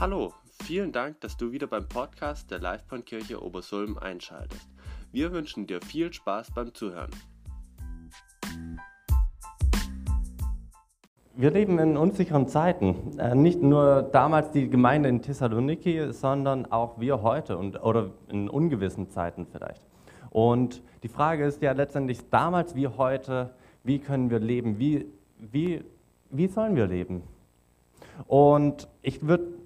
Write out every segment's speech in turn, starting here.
Hallo, vielen Dank, dass du wieder beim Podcast der Livebahnkirche Obersulm einschaltest. Wir wünschen dir viel Spaß beim Zuhören. Wir leben in unsicheren Zeiten. Äh, nicht nur damals die Gemeinde in Thessaloniki, sondern auch wir heute und, oder in ungewissen Zeiten vielleicht. Und die Frage ist ja letztendlich damals wie heute, wie können wir leben? Wie, wie, wie sollen wir leben? Und ich würde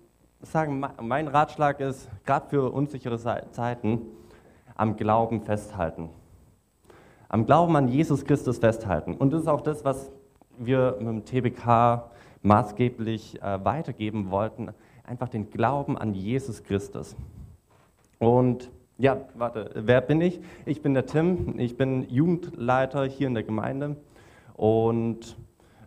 sagen, mein Ratschlag ist, gerade für unsichere Zeiten, am Glauben festhalten. Am Glauben an Jesus Christus festhalten. Und das ist auch das, was wir mit dem TBK maßgeblich äh, weitergeben wollten. Einfach den Glauben an Jesus Christus. Und ja, warte, wer bin ich? Ich bin der Tim, ich bin Jugendleiter hier in der Gemeinde und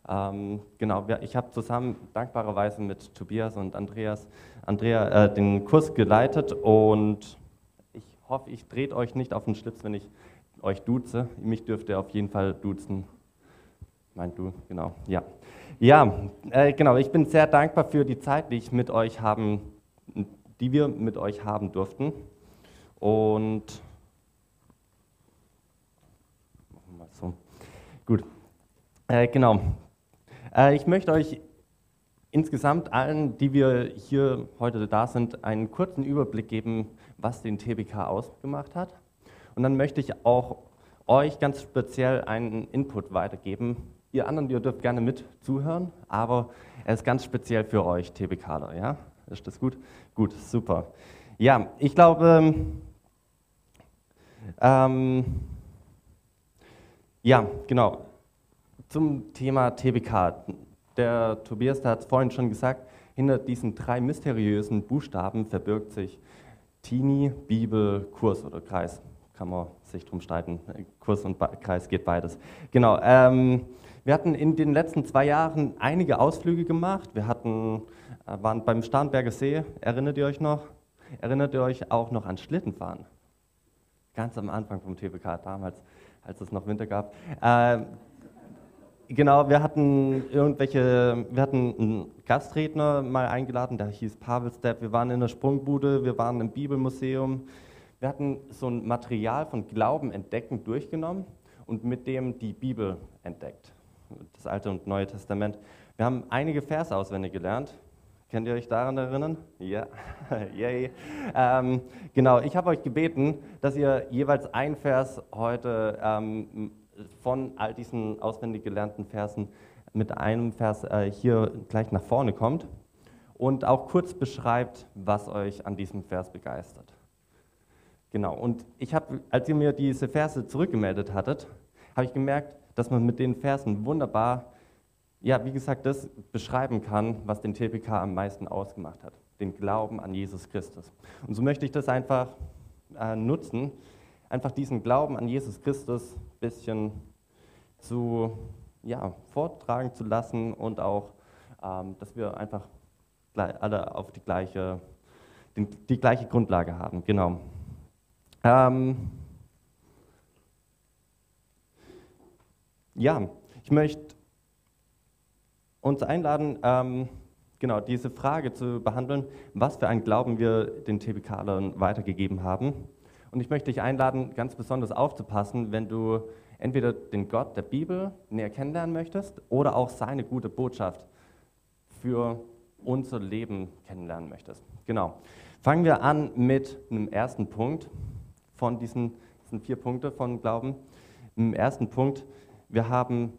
ähm, genau, ich habe zusammen dankbarerweise mit Tobias und Andreas Andrea äh, den Kurs geleitet und ich hoffe, ich drehe euch nicht auf den Schlips, wenn ich euch duze. Mich dürft ihr auf jeden Fall duzen. Meint du, genau, ja. Ja, äh, genau, ich bin sehr dankbar für die Zeit, die ich mit euch haben, die wir mit euch haben durften. Und so. Gut. Äh, genau. Äh, ich möchte euch insgesamt allen, die wir hier heute da sind, einen kurzen Überblick geben, was den TBK ausgemacht hat. Und dann möchte ich auch euch ganz speziell einen Input weitergeben. Ihr anderen, ihr dürft gerne mit zuhören, aber er ist ganz speziell für euch, TBKler. Ja? Ist das gut? Gut, super. Ja, ich glaube, ähm, ja, genau. Zum Thema TBK. Der Tobias hat es vorhin schon gesagt, hinter diesen drei mysteriösen Buchstaben verbirgt sich Tini, Bibel, Kurs oder Kreis. Kann man sich drum streiten. Kurs und Kreis geht beides. Genau. Ähm, wir hatten in den letzten zwei Jahren einige Ausflüge gemacht. Wir hatten, äh, waren beim Starnberger See, erinnert ihr euch noch? Erinnert ihr euch auch noch an Schlittenfahren? Ganz am Anfang vom TBK damals, als es noch Winter gab. Äh, genau, wir hatten irgendwelche, wir hatten einen Gastredner mal eingeladen, der hieß Pavel Stepp. Wir waren in der Sprungbude, wir waren im Bibelmuseum. Wir hatten so ein Material von Glauben entdecken durchgenommen und mit dem die Bibel entdeckt. Das Alte und Neue Testament. Wir haben einige Verse auswendig gelernt. Könnt ihr euch daran erinnern? Ja, yay. Ähm, genau, ich habe euch gebeten, dass ihr jeweils ein Vers heute ähm, von all diesen auswendig gelernten Versen mit einem Vers äh, hier gleich nach vorne kommt und auch kurz beschreibt, was euch an diesem Vers begeistert. Genau, und ich habe, als ihr mir diese Verse zurückgemeldet hattet, habe ich gemerkt, dass man mit den Versen wunderbar ja, wie gesagt, das beschreiben kann, was den TPK am meisten ausgemacht hat, den Glauben an Jesus Christus. Und so möchte ich das einfach äh, nutzen, einfach diesen Glauben an Jesus Christus bisschen zu ja, vortragen zu lassen und auch, ähm, dass wir einfach alle auf die gleiche, die, die gleiche Grundlage haben. Genau. Ähm, ja, ich möchte uns einladen, ähm, genau diese Frage zu behandeln, was für einen Glauben wir den TBKlern weitergegeben haben. Und ich möchte dich einladen, ganz besonders aufzupassen, wenn du entweder den Gott der Bibel näher kennenlernen möchtest oder auch seine gute Botschaft für unser Leben kennenlernen möchtest. Genau. Fangen wir an mit einem ersten Punkt von diesen, diesen vier Punkten von Glauben. Im ersten Punkt, wir haben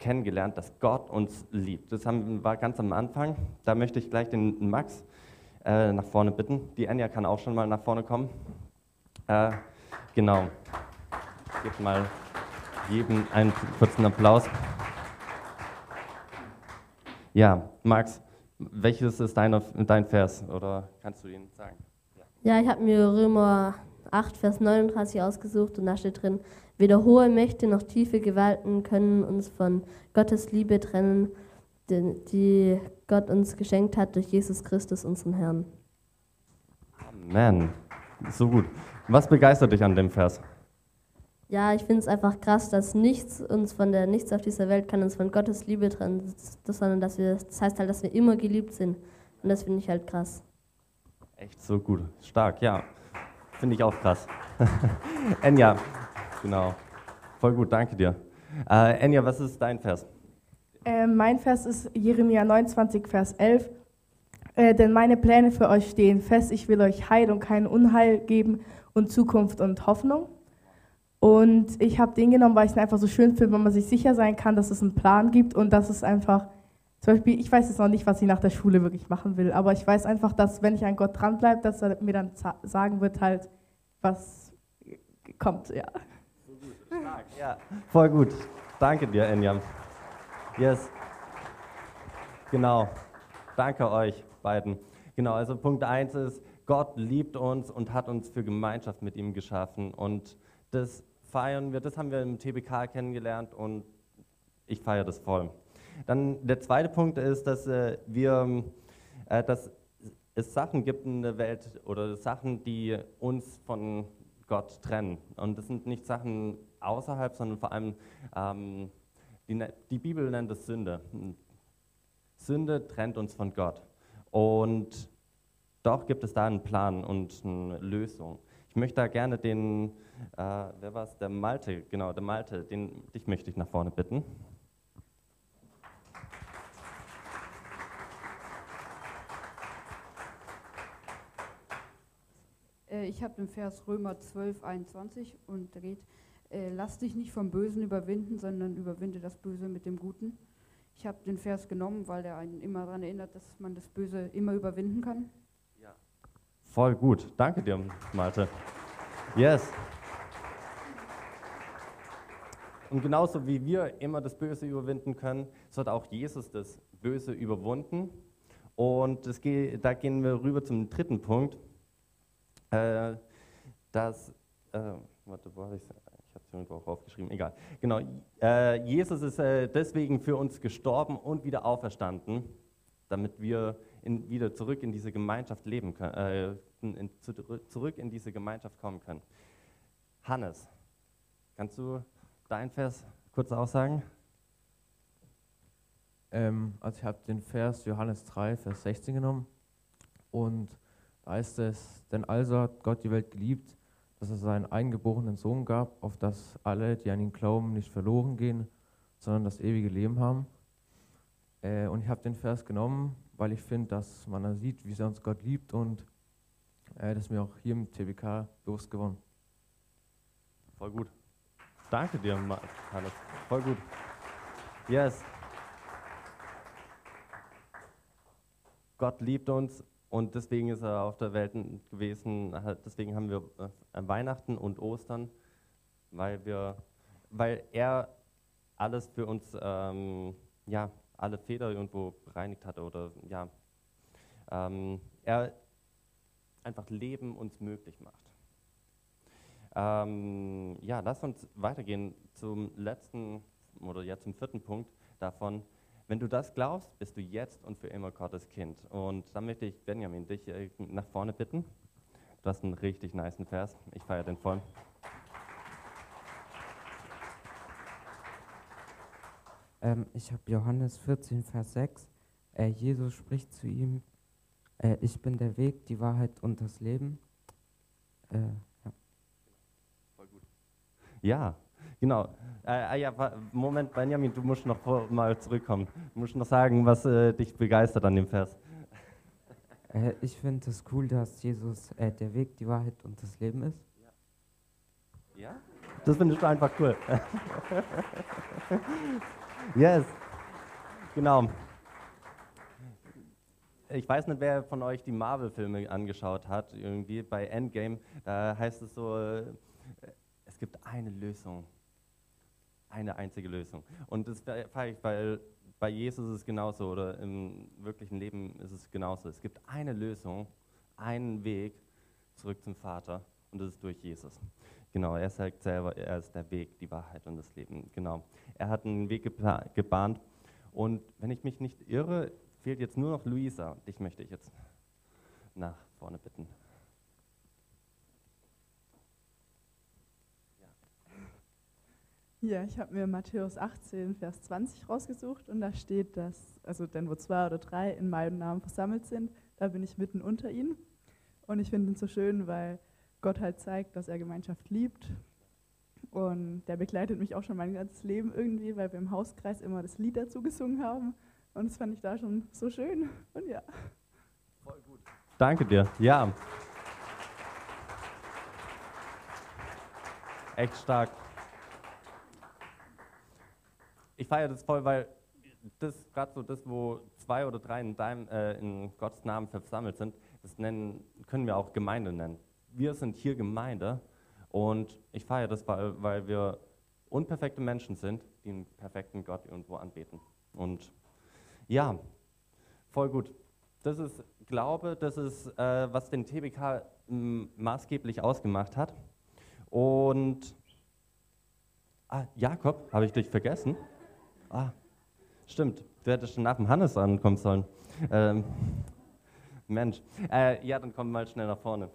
kennengelernt, dass Gott uns liebt. Das haben, war ganz am Anfang. Da möchte ich gleich den Max äh, nach vorne bitten. Die Anja kann auch schon mal nach vorne kommen. Äh, genau. Gebt mal jedem einen kurzen Applaus. Ja, Max, welches ist deine, dein Vers oder kannst du ihn sagen? Ja, ja ich habe mir Römer 8, Vers 39 ausgesucht und da steht drin, weder hohe Mächte noch tiefe Gewalten können uns von Gottes Liebe trennen, die Gott uns geschenkt hat durch Jesus Christus, unseren Herrn. Amen. So gut. Was begeistert dich an dem Vers? Ja, ich finde es einfach krass, dass nichts uns von der nichts auf dieser Welt kann uns von Gottes Liebe trennen, das, sondern dass wir, das heißt halt, dass wir immer geliebt sind Und das finde ich halt krass. Echt so gut. Stark, ja. Finde ich auch krass. Enja, genau. Voll gut, danke dir. Äh, Enja, was ist dein Vers? Äh, mein Vers ist Jeremia 29, Vers 11. Äh, denn meine Pläne für euch stehen fest. Ich will euch Heil und kein Unheil geben und Zukunft und Hoffnung. Und ich habe den genommen, weil ich es einfach so schön finde, wenn man sich sicher sein kann, dass es einen Plan gibt und dass es einfach, zum Beispiel, ich weiß jetzt noch nicht, was ich nach der Schule wirklich machen will, aber ich weiß einfach, dass wenn ich an Gott dranbleibe, dass er mir dann sagen wird halt, was kommt, ja. Ja. Voll gut. Danke dir, Enjam. Yes. Genau. Danke euch beiden. Genau, also Punkt 1 ist, Gott liebt uns und hat uns für Gemeinschaft mit ihm geschaffen. Und das feiern wir, das haben wir im TBK kennengelernt und ich feiere das voll. Dann der zweite Punkt ist, dass äh, wir, äh, dass es Sachen gibt in der Welt oder Sachen, die uns von Gott trennen. Und das sind nicht Sachen außerhalb, sondern vor allem, ähm, die, ne-, die Bibel nennt es Sünde. Sünde trennt uns von Gott. Und doch gibt es da einen Plan und eine Lösung. Ich möchte da gerne den, äh, wer war es, der Malte, genau, der Malte, den, dich möchte ich nach vorne bitten. Äh, ich habe den Vers Römer 12, 21 und da geht, äh, lass dich nicht vom Bösen überwinden, sondern überwinde das Böse mit dem Guten. Ich habe den Vers genommen, weil er einen immer daran erinnert, dass man das Böse immer überwinden kann. Voll gut. Danke dir, Malte. Yes. Und genauso wie wir immer das Böse überwinden können, so hat auch Jesus das Böse überwunden. Und das, da gehen wir rüber zum dritten Punkt. Äh, dass, äh, warte, wo habe ich? Ich habe es irgendwo auch aufgeschrieben, egal. Genau, äh, Jesus ist äh, deswegen für uns gestorben und wieder auferstanden, damit wir in, wieder zurück in diese Gemeinschaft leben können, äh, in, zu, zurück in diese Gemeinschaft kommen können. Hannes, kannst du dein Vers kurz aussagen? Ähm, also ich habe den Vers Johannes 3, Vers 16 genommen und da heißt es, denn also hat Gott die Welt geliebt, dass er seinen eingeborenen Sohn gab, auf dass alle, die an ihn glauben, nicht verloren gehen, sondern das ewige Leben haben. Äh, und ich habe den Vers genommen, weil ich finde, dass man da sieht, wie sehr uns Gott liebt und äh, das ist mir auch hier im TBK bewusst geworden. Voll gut. Danke dir, Hannes. Voll gut. Yes. Gott liebt uns und deswegen ist er auf der Welt gewesen. Deswegen haben wir äh, Weihnachten und Ostern, weil, wir, weil er alles für uns, ähm, ja, alle Fehler irgendwo bereinigt hatte oder ja, ähm, er einfach Leben uns möglich macht. Ähm, ja, lass uns weitergehen zum letzten oder ja zum vierten Punkt davon, wenn du das glaubst, bist du jetzt und für immer Gottes Kind. Und dann möchte ich Benjamin dich äh, nach vorne bitten. Du hast einen richtig niceen Vers. Ich feiere den voll. Ähm, ich habe Johannes 14, Vers 6. Äh, Jesus spricht zu ihm, äh, ich bin der Weg, die Wahrheit und das Leben. Äh, ja. Voll gut. Ja, Genau. Äh, ja, Moment, Benjamin, du musst noch vor, mal zurückkommen. Du musst noch sagen, was äh, dich begeistert an dem Vers. Äh, ich finde es cool, dass Jesus äh, der Weg, die Wahrheit und das Leben ist. Ja? ja? Das finde ich einfach cool. yes. Genau. Ich weiß nicht, wer von euch die Marvel-Filme angeschaut hat. Irgendwie bei Endgame, da heißt es so, äh, es gibt eine Lösung eine einzige Lösung. Und das feiere ich, weil bei Jesus ist es genauso oder im wirklichen Leben ist es genauso. Es gibt eine Lösung, einen Weg zurück zum Vater und das ist durch Jesus. Genau, er sagt selber, er ist der Weg, die Wahrheit und das Leben. Genau. Er hat einen Weg gebahnt und wenn ich mich nicht irre, fehlt jetzt nur noch Luisa. Dich möchte ich jetzt nach vorne bitten. Ja, ich habe mir Matthäus 18, Vers 20 rausgesucht und da steht, dass, also denn wo zwei oder drei in meinem Namen versammelt sind, da bin ich mitten unter ihnen. Und ich finde ihn so schön, weil Gott halt zeigt, dass er Gemeinschaft liebt. Und der begleitet mich auch schon mein ganzes Leben irgendwie, weil wir im Hauskreis immer das Lied dazu gesungen haben. Und das fand ich da schon so schön. Und ja. Voll gut. Danke dir. Ja. Echt stark. Ich feiere das voll, weil das gerade so das, wo zwei oder drei in, deinem, äh, in Gottes Namen versammelt sind, das nennen, können wir auch Gemeinde nennen. Wir sind hier Gemeinde und ich feiere das, weil, weil wir unperfekte Menschen sind, die einen perfekten Gott irgendwo anbeten. Und ja, voll gut. Das ist Glaube, das ist, äh, was den TBK maßgeblich ausgemacht hat. Und ah, Jakob, habe ich dich vergessen? Ah, stimmt, du hättest schon nach dem Hannes ankommen sollen. Ähm, Mensch. Äh, ja, dann komm mal schnell nach vorne.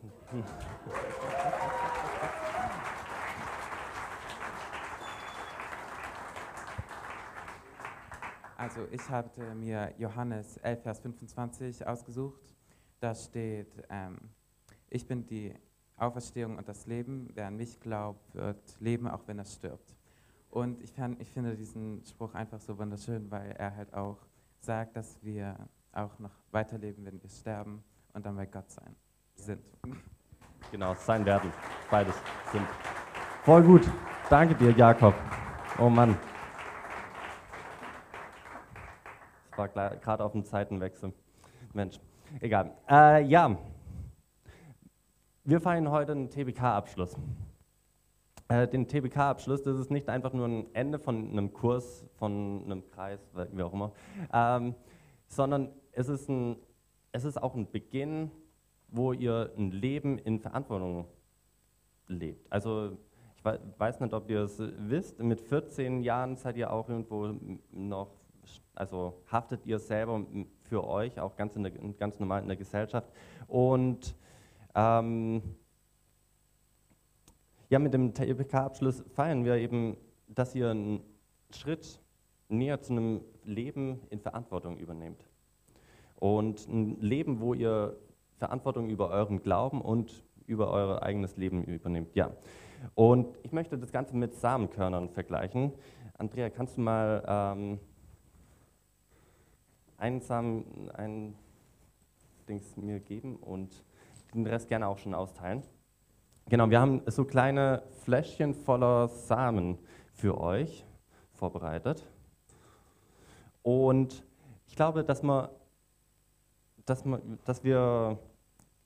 Also ich habe mir Johannes 11, Vers 25 ausgesucht. Da steht, ähm, ich bin die Auferstehung und das Leben. Wer an mich glaubt, wird leben, auch wenn er stirbt. Und ich, fand, ich finde diesen Spruch einfach so wunderschön, weil er halt auch sagt, dass wir auch noch weiterleben, wenn wir sterben und dann bei Gott sein sind. Genau, sein werden. Beides sind. Voll gut. Danke dir, Jakob. Oh Mann. Es war gerade auf dem Zeitenwechsel. Mensch, egal. Äh, ja, wir feiern heute einen TBK-Abschluss. Äh, den TBK-Abschluss, das ist nicht einfach nur ein Ende von einem Kurs, von einem Kreis, wie auch immer, ähm, sondern es ist, ein, es ist auch ein Beginn, wo ihr ein Leben in Verantwortung lebt. Also ich weiß nicht, ob ihr es wisst, mit 14 Jahren seid ihr auch irgendwo noch, also haftet ihr selber für euch, auch ganz, der, ganz normal in der Gesellschaft. Und ähm, ja, mit dem TPK-Abschluss feiern wir eben, dass ihr einen Schritt näher zu einem Leben in Verantwortung übernehmt. Und ein Leben, wo ihr Verantwortung über euren Glauben und über euer eigenes Leben übernehmt. Ja. Und ich möchte das Ganze mit Samenkörnern vergleichen. Andrea, kannst du mal ähm, einen Samen, ein Dings mir geben und den Rest gerne auch schon austeilen? Genau, wir haben so kleine Fläschchen voller Samen für euch vorbereitet. Und ich glaube, dass, man, dass, dass wir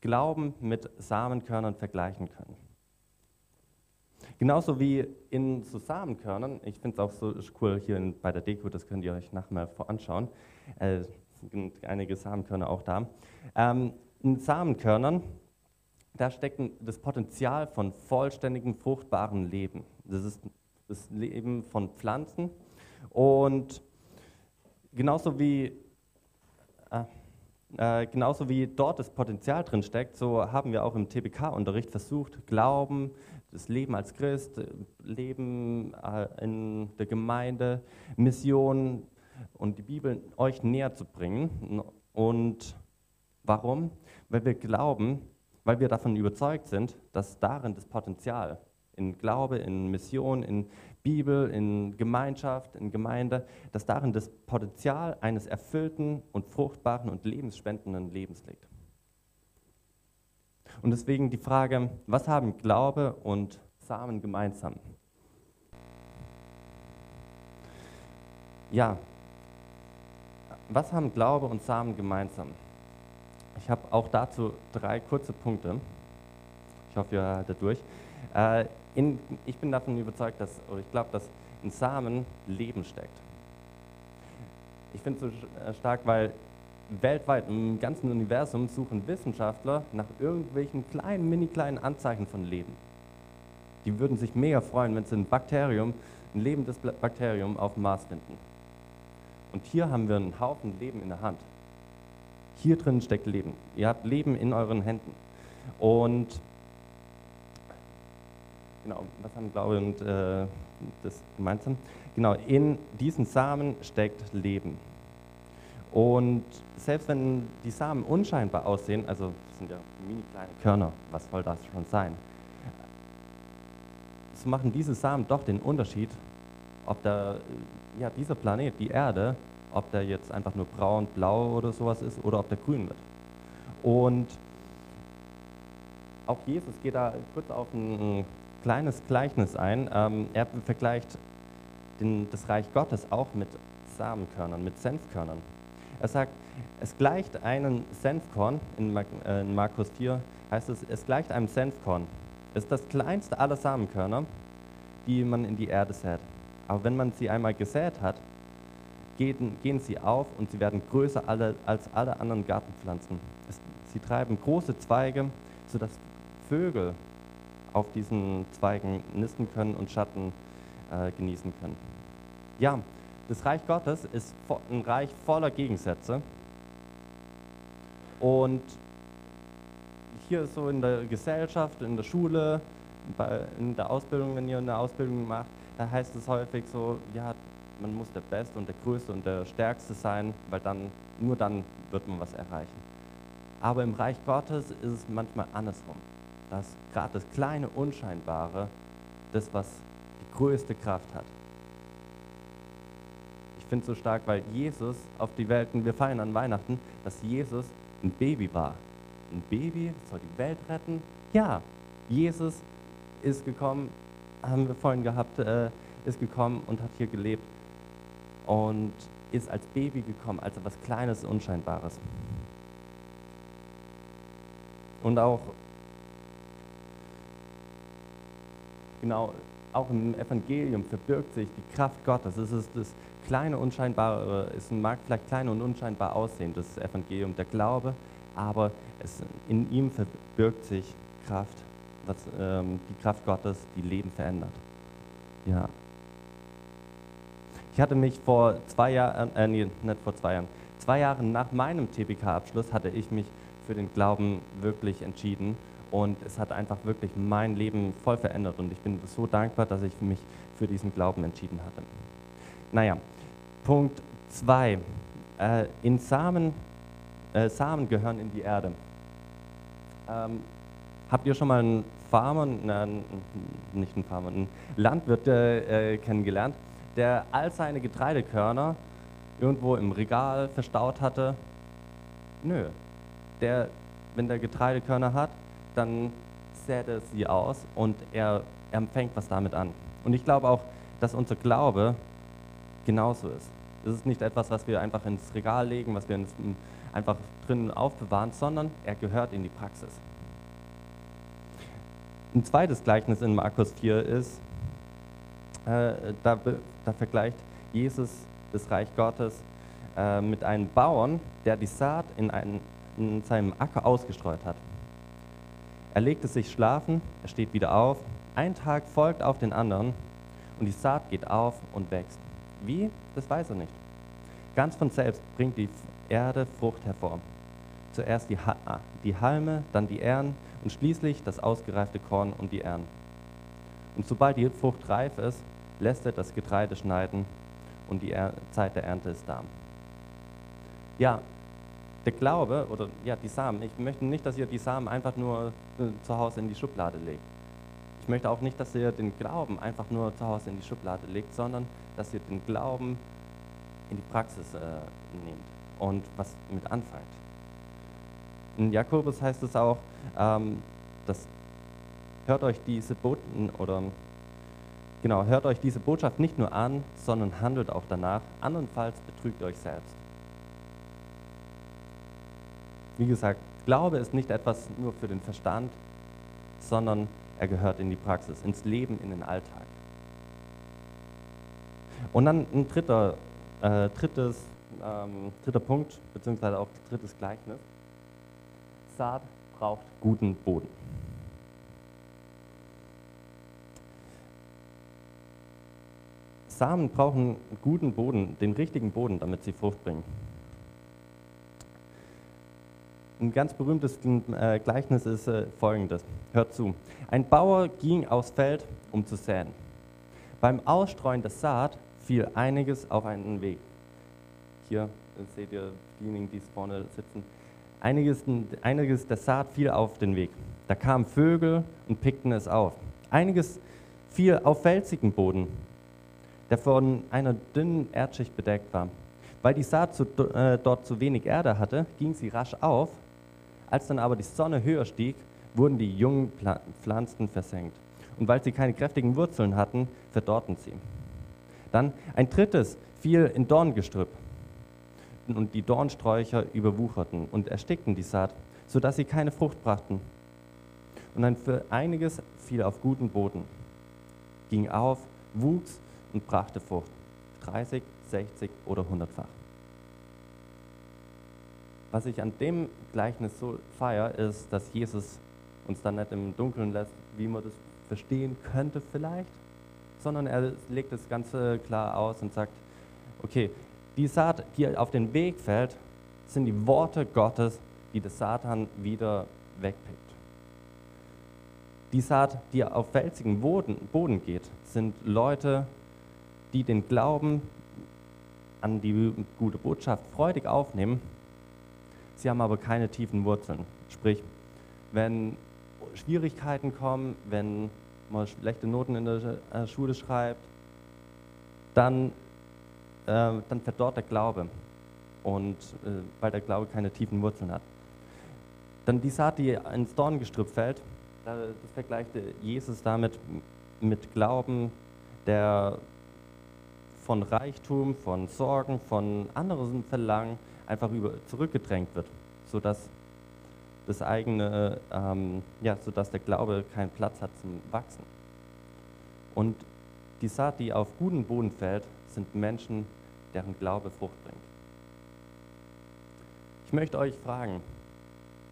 Glauben mit Samenkörnern vergleichen können. Genauso wie in so Samenkörnern, ich finde es auch so cool hier in, bei der Deko, das könnt ihr euch nachher mal anschauen, äh, sind einige Samenkörner auch da. Ähm, in Samenkörnern da steckt das Potenzial von vollständigem, fruchtbaren Leben. Das ist das Leben von Pflanzen. Und genauso wie, äh, äh, genauso wie dort das Potenzial drin steckt, so haben wir auch im TBK-Unterricht versucht, Glauben, das Leben als Christ, Leben äh, in der Gemeinde, Mission und die Bibel euch näher zu bringen. Und warum? Weil wir glauben, weil wir davon überzeugt sind, dass darin das Potenzial in Glaube, in Mission, in Bibel, in Gemeinschaft, in Gemeinde, dass darin das Potenzial eines erfüllten und fruchtbaren und lebensspendenden Lebens liegt. Und deswegen die Frage, was haben Glaube und Samen gemeinsam? Ja, was haben Glaube und Samen gemeinsam? Ich habe auch dazu drei kurze Punkte. Ich hoffe, ihr haltet durch. Äh, in, ich bin davon überzeugt, dass, oder ich glaube, dass in Samen Leben steckt. Ich finde es so äh, stark, weil weltweit im ganzen Universum suchen Wissenschaftler nach irgendwelchen kleinen, mini kleinen Anzeichen von Leben. Die würden sich mega freuen, wenn sie ein Bakterium, ein lebendes Bakterium auf dem Mars finden. Und hier haben wir einen Haufen Leben in der Hand. Hier drin steckt Leben. Ihr habt Leben in euren Händen. Und genau, was haben Glaube und äh, das gemeinsam? Genau, in diesen Samen steckt Leben. Und selbst wenn die Samen unscheinbar aussehen, also sind ja mini kleine Körner, was soll das schon sein? So machen diese Samen doch den Unterschied, ob der, ja, dieser Planet, die Erde, ob der jetzt einfach nur braun, blau oder sowas ist oder ob der grün wird. Und auch Jesus geht da kurz auf ein kleines Gleichnis ein. Ähm, er vergleicht den, das Reich Gottes auch mit Samenkörnern, mit Senfkörnern. Er sagt, es gleicht einem Senfkorn, in, Mar äh, in Markus 4 heißt es, es gleicht einem Senfkorn. Es ist das kleinste aller Samenkörner, die man in die Erde sät. Aber wenn man sie einmal gesät hat, gehen, gehen sie auf und sie werden größer alle, als alle anderen Gartenpflanzen. Es, sie treiben große Zweige, sodass Vögel auf diesen Zweigen nisten können und Schatten äh, genießen können. Ja, das Reich Gottes ist ein Reich voller Gegensätze. Und hier so in der Gesellschaft, in der Schule, in der Ausbildung, wenn ihr eine Ausbildung macht, da heißt es häufig so, ja, man muss der Beste und der Größte und der Stärkste sein, weil dann, nur dann wird man was erreichen. Aber im Reich Gottes ist es manchmal andersrum, dass gerade das kleine Unscheinbare das, was die größte Kraft hat. Ich finde es so stark, weil Jesus auf die Welt, und wir feiern an Weihnachten, dass Jesus ein Baby war. Ein Baby soll die Welt retten. Ja, Jesus ist gekommen, haben wir vorhin gehabt, äh, ist gekommen und hat hier gelebt und ist als Baby gekommen, als etwas Kleines, Unscheinbares. Und auch, genau, auch im Evangelium verbirgt sich die Kraft Gottes. Es ist das kleine, unscheinbare, es mag vielleicht klein und unscheinbar aussehen, das Evangelium, der Glaube, aber es, in ihm verbirgt sich Kraft, das, ähm, die Kraft Gottes, die Leben verändert. Ja, ich hatte mich vor zwei Jahren, äh, nee, nicht vor zwei Jahren, zwei Jahren nach meinem TBK-Abschluss hatte ich mich für den Glauben wirklich entschieden und es hat einfach wirklich mein Leben voll verändert und ich bin so dankbar, dass ich mich für diesen Glauben entschieden hatte. Naja, Punkt 2. Äh, in Samen, äh, Samen gehören in die Erde. Ähm, habt ihr schon mal einen Farmer, nein, nicht einen Farmer, einen Landwirt äh, kennengelernt? der all seine Getreidekörner irgendwo im Regal verstaut hatte. Nö. Der, wenn der Getreidekörner hat, dann sät er sie aus und er, er fängt was damit an. Und ich glaube auch, dass unser Glaube genauso ist. Es ist nicht etwas, was wir einfach ins Regal legen, was wir einfach drinnen aufbewahren, sondern er gehört in die Praxis. Ein zweites Gleichnis in Markus 4 ist, äh, da, da, vergleicht Jesus das Reich Gottes äh, mit einem Bauern, der die Saat in, einen, in seinem Acker ausgestreut hat. Er legte sich schlafen, er steht wieder auf, ein Tag folgt auf den anderen und die Saat geht auf und wächst. Wie? Das weiß er nicht. Ganz von selbst bringt die Erde Frucht hervor. Zuerst die, ha ah, die Halme, dann die Ähren und schließlich das ausgereifte Korn und die Ähren. Und sobald die Frucht reif ist, lässt er das Getreide schneiden und die er Zeit der Ernte ist da. Ja, der Glaube oder ja, die Samen, ich möchte nicht, dass ihr die Samen einfach nur äh, zu Hause in die Schublade legt. Ich möchte auch nicht, dass ihr den Glauben einfach nur zu Hause in die Schublade legt, sondern dass ihr den Glauben in die Praxis äh, nehmt und was mit anfangt. In Jakobus heißt es auch, ähm, dass hört euch diese Boten oder Genau, hört euch diese Botschaft nicht nur an, sondern handelt auch danach. Andernfalls betrügt euch selbst. Wie gesagt, Glaube ist nicht etwas nur für den Verstand, sondern er gehört in die Praxis, ins Leben, in den Alltag. Und dann ein dritter, äh, drittes, ähm, dritter Punkt, beziehungsweise auch drittes Gleichnis. Saat braucht guten Boden. Samen brauchen guten Boden, den richtigen Boden, damit sie Frucht bringen. Ein ganz berühmtes äh, Gleichnis ist äh, folgendes. Hört zu. Ein Bauer ging aufs Feld, um zu säen. Beim Ausstreuen der Saat fiel einiges auf einen Weg. Hier äh, seht ihr diejenigen, die vorne sitzen. Einiges, einiges der Saat fiel auf den Weg. Da kamen Vögel und pickten es auf. Einiges fiel auf felsigen Boden, der von einer dünnen Erdschicht bedeckt war. Weil die Saat zu, äh, dort zu wenig Erde hatte, ging sie rasch auf. Als dann aber die Sonne höher stieg, wurden die jungen Pflanzen versenkt. Und weil sie keine kräftigen Wurzeln hatten, verdorrten sie. Dann ein drittes fiel in Dorngestrüpp. Und die Dornsträucher überwucherten und erstickten die Saat, sodass sie keine Frucht brachten. Und dann für einiges fiel auf guten Boden, ging auf, wuchs und brachte Frucht. 30, 60 oder 100-fach. Was ich an dem Gleichnis so feiere, ist, dass Jesus uns dann nicht im Dunkeln lässt, wie man das verstehen könnte vielleicht, sondern er legt das Ganze klar aus und sagt, okay, die Saat, die auf den Weg fällt, sind die Worte Gottes, die der Satan wieder wegpickt. Die Saat, die auf felsigen Boden, Boden geht, sind Leute, die den Glauben an die gute Botschaft freudig aufnehmen. Sie haben aber keine tiefen Wurzeln. Sprich, wenn Schwierigkeiten kommen, wenn man schlechte Noten in der äh, Schule schreibt, dann, äh, dann verdorrt der Glaube. Und äh, weil der Glaube keine tiefen Wurzeln hat. Dann die Saat, die ins Dorngestrüpp fällt, das vergleichte Jesus damit mit Glauben, der von Reichtum, von Sorgen, von anderen Verlangen einfach über, zurückgedrängt wird, sodass das eigene, ähm, ja, sodass der Glaube keinen Platz hat zum Wachsen. Und die Saat, die auf guten Boden fällt, sind Menschen, deren Glaube Frucht bringt. Ich möchte euch fragen,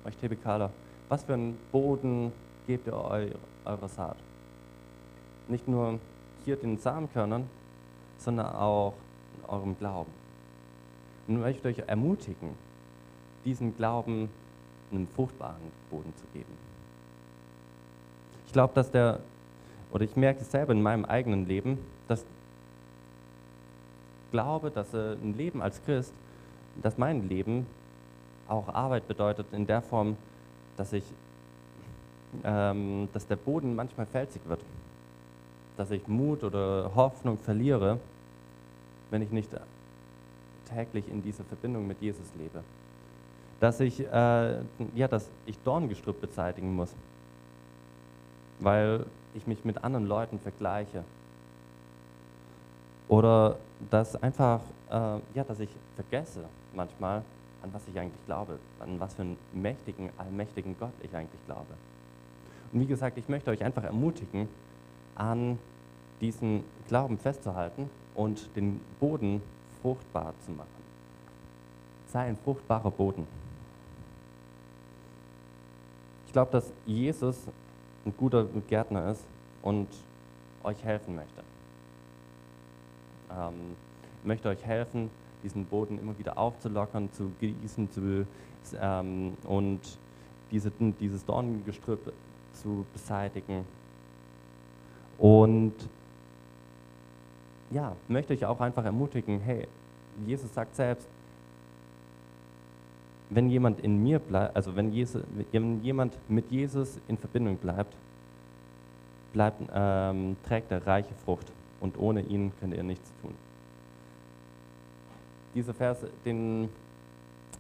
euch TBKler, was für einen Boden gebt ihr eu, eurer Saat? Nicht nur hier den Samenkörnern, sondern auch in eurem Glauben. Und möchte euch ermutigen, diesen Glauben einen fruchtbaren Boden zu geben. Ich glaube, dass der, oder ich merke es selber in meinem eigenen Leben, dass glaube, dass ein Leben als Christ, dass mein Leben auch Arbeit bedeutet in der Form, dass ich, ähm, dass der Boden manchmal felsig wird, dass ich Mut oder Hoffnung verliere, wenn ich nicht täglich in dieser Verbindung mit Jesus lebe dass ich, äh, ja, dass ich Dorngestrüpp beseitigen muss, weil ich mich mit anderen Leuten vergleiche. Oder dass einfach, äh, ja, dass ich vergesse manchmal, an was ich eigentlich glaube, an was für einen mächtigen, allmächtigen Gott ich eigentlich glaube. Und wie gesagt, ich möchte euch einfach ermutigen, an diesen Glauben festzuhalten und den Boden fruchtbar zu machen. Sei ein fruchtbarer Boden. Ich glaube, dass Jesus ein guter Gärtner ist und euch helfen möchte. Ähm, möchte euch helfen, diesen Boden immer wieder aufzulockern, zu gießen zu, ähm, und diese, dieses Dornengestrüpp zu beseitigen. Und ja, möchte ich auch einfach ermutigen, hey, Jesus sagt selbst, wenn jemand in mir bleibt, also wenn, Jesus, wenn, jemand mit Jesus in Verbindung bleibt, bleibt ähm, trägt er reiche Frucht und ohne ihn könnt ihr nichts tun. Dieser Vers, den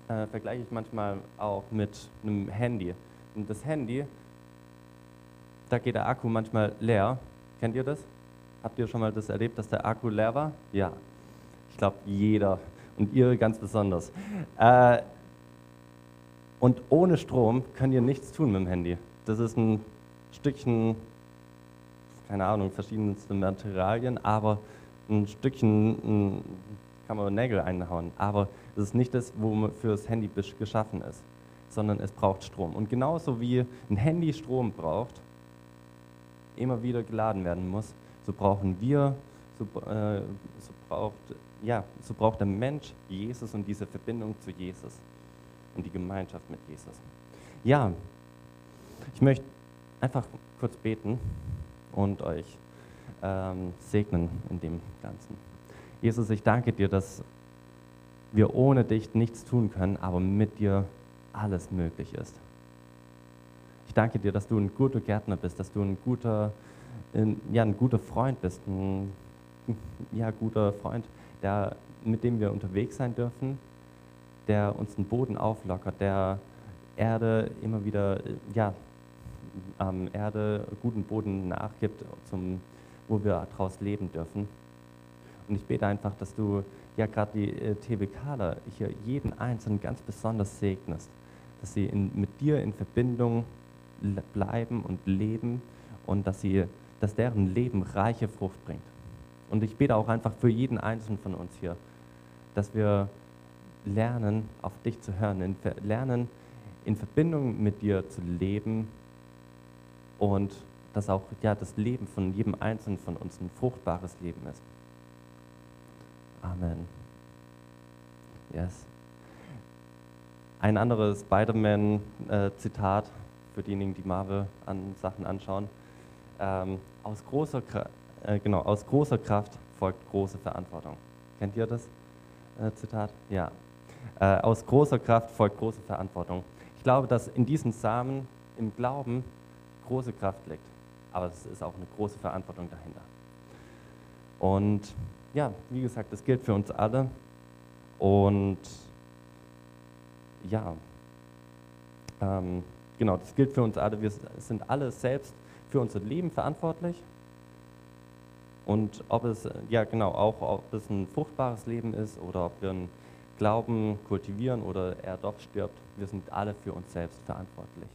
äh, vergleiche ich manchmal auch mit einem Handy. Und das Handy, da geht der Akku manchmal leer. Kennt ihr das? Habt ihr schon mal das erlebt, dass der Akku leer war? Ja. Ich glaube, jeder und ihr ganz besonders. Äh, und ohne Strom könnt ihr nichts tun mit dem Handy. Das ist ein Stückchen, keine Ahnung, verschiedenste Materialien, aber ein Stückchen kann man Nägel einhauen. Aber es ist nicht das, wofür das Handy geschaffen ist, sondern es braucht Strom. Und genauso wie ein Handy Strom braucht, immer wieder geladen werden muss, so brauchen wir, so, äh, so, braucht, ja, so braucht der Mensch Jesus und diese Verbindung zu Jesus. und die Gemeinschaft mit Jesus. Ja, ich möchte einfach kurz beten und euch ähm, segnen in dem Ganzen. Jesus, ich danke dir, dass wir ohne dich nichts tun können, aber mit dir alles möglich ist. Ich danke dir, dass du ein guter Gärtner bist, dass du ein guter, ein, ja, ein guter Freund bist, ein ja, guter Freund, der, mit dem wir unterwegs sein dürfen, der uns den Boden auflockert, der Erde immer wieder, ja, ähm, Erde guten Boden nachgibt, zum, wo wir daraus leben dürfen. Und ich bete einfach, dass du ja gerade die äh, TBKler hier jeden Einzelnen ganz besonders segnest, dass sie in, mit dir in Verbindung bleiben und leben und dass, sie, dass deren Leben reiche Frucht bringt. Und ich bete auch einfach für jeden Einzelnen von uns hier, dass wir lernen, auf dich zu hören, lernen, in Verbindung mit dir zu leben und dass auch ja, das Leben von jedem Einzelnen von uns ein fruchtbares Leben ist. Amen. Yes. Ein anderes Spider-Man-Zitat für diejenigen, die Marvel an Sachen anschauen. Ähm, aus, großer, äh, genau, aus großer Kraft folgt große Verantwortung. Kennt ihr das äh, Zitat? Ja. Äh, aus großer Kraft folgt große Verantwortung. Ich glaube, dass in diesem Samen im Glauben große Kraft liegt, aber es ist auch eine große Verantwortung dahinter. Und ja, wie gesagt, das gilt für uns alle. Und ja, ähm, genau, das gilt für uns alle. Wir sind alle selbst für unser Leben verantwortlich. Und ob es, ja genau, auch ob es ein fruchtbares Leben ist oder ob wir einen Glauben kultivieren oder er doch stirbt, wir sind alle für uns selbst verantwortlich.